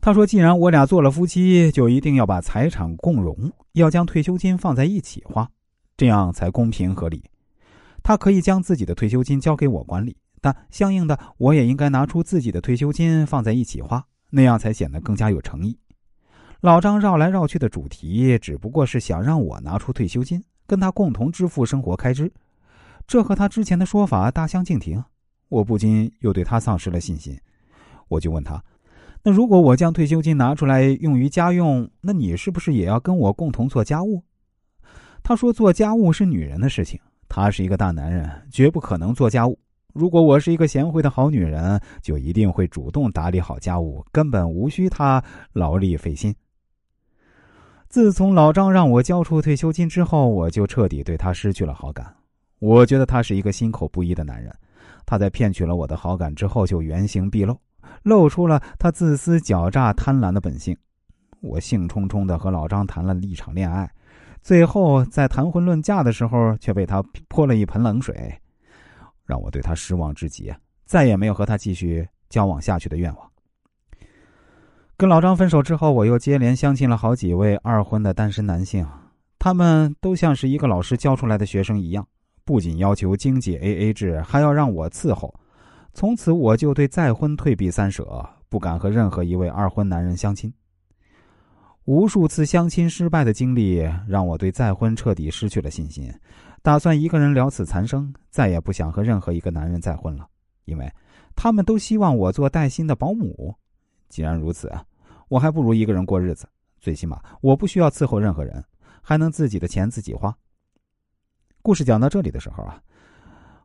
他说：“既然我俩做了夫妻，就一定要把财产共荣，要将退休金放在一起花，这样才公平合理。他可以将自己的退休金交给我管理，但相应的，我也应该拿出自己的退休金放在一起花，那样才显得更加有诚意。”老张绕来绕去的主题，只不过是想让我拿出退休金，跟他共同支付生活开支，这和他之前的说法大相径庭。我不禁又对他丧失了信心，我就问他。那如果我将退休金拿出来用于家用，那你是不是也要跟我共同做家务？他说：“做家务是女人的事情，他是一个大男人，绝不可能做家务。如果我是一个贤惠的好女人，就一定会主动打理好家务，根本无需他劳力费心。”自从老张让我交出退休金之后，我就彻底对他失去了好感。我觉得他是一个心口不一的男人，他在骗取了我的好感之后，就原形毕露。露出了他自私、狡诈、贪婪的本性。我兴冲冲的和老张谈了一场恋爱，最后在谈婚论嫁的时候，却被他泼了一盆冷水，让我对他失望至极，再也没有和他继续交往下去的愿望。跟老张分手之后，我又接连相亲了好几位二婚的单身男性，他们都像是一个老师教出来的学生一样，不仅要求经济 A A 制，还要让我伺候。从此我就对再婚退避三舍，不敢和任何一位二婚男人相亲。无数次相亲失败的经历让我对再婚彻底失去了信心，打算一个人了此残生，再也不想和任何一个男人再婚了，因为他们都希望我做带薪的保姆。既然如此，我还不如一个人过日子，最起码我不需要伺候任何人，还能自己的钱自己花。故事讲到这里的时候啊。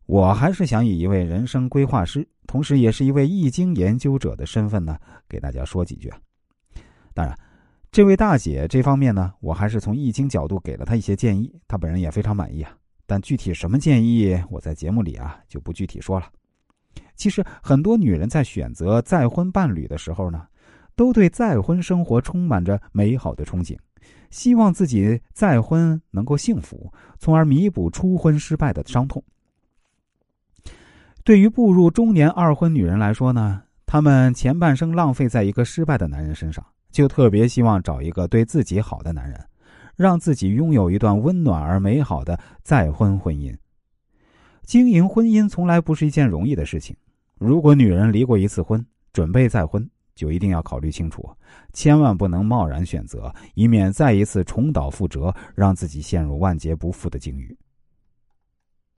我还是想以一位人生规划师，同时也是一位易经研究者的身份呢，给大家说几句。当然，这位大姐这方面呢，我还是从易经角度给了她一些建议，她本人也非常满意啊。但具体什么建议，我在节目里啊就不具体说了。其实，很多女人在选择再婚伴侣的时候呢，都对再婚生活充满着美好的憧憬，希望自己再婚能够幸福，从而弥补初婚失败的伤痛。对于步入中年二婚女人来说呢，她们前半生浪费在一个失败的男人身上，就特别希望找一个对自己好的男人，让自己拥有一段温暖而美好的再婚婚姻。经营婚姻从来不是一件容易的事情。如果女人离过一次婚，准备再婚，就一定要考虑清楚，千万不能贸然选择，以免再一次重蹈覆辙，让自己陷入万劫不复的境遇。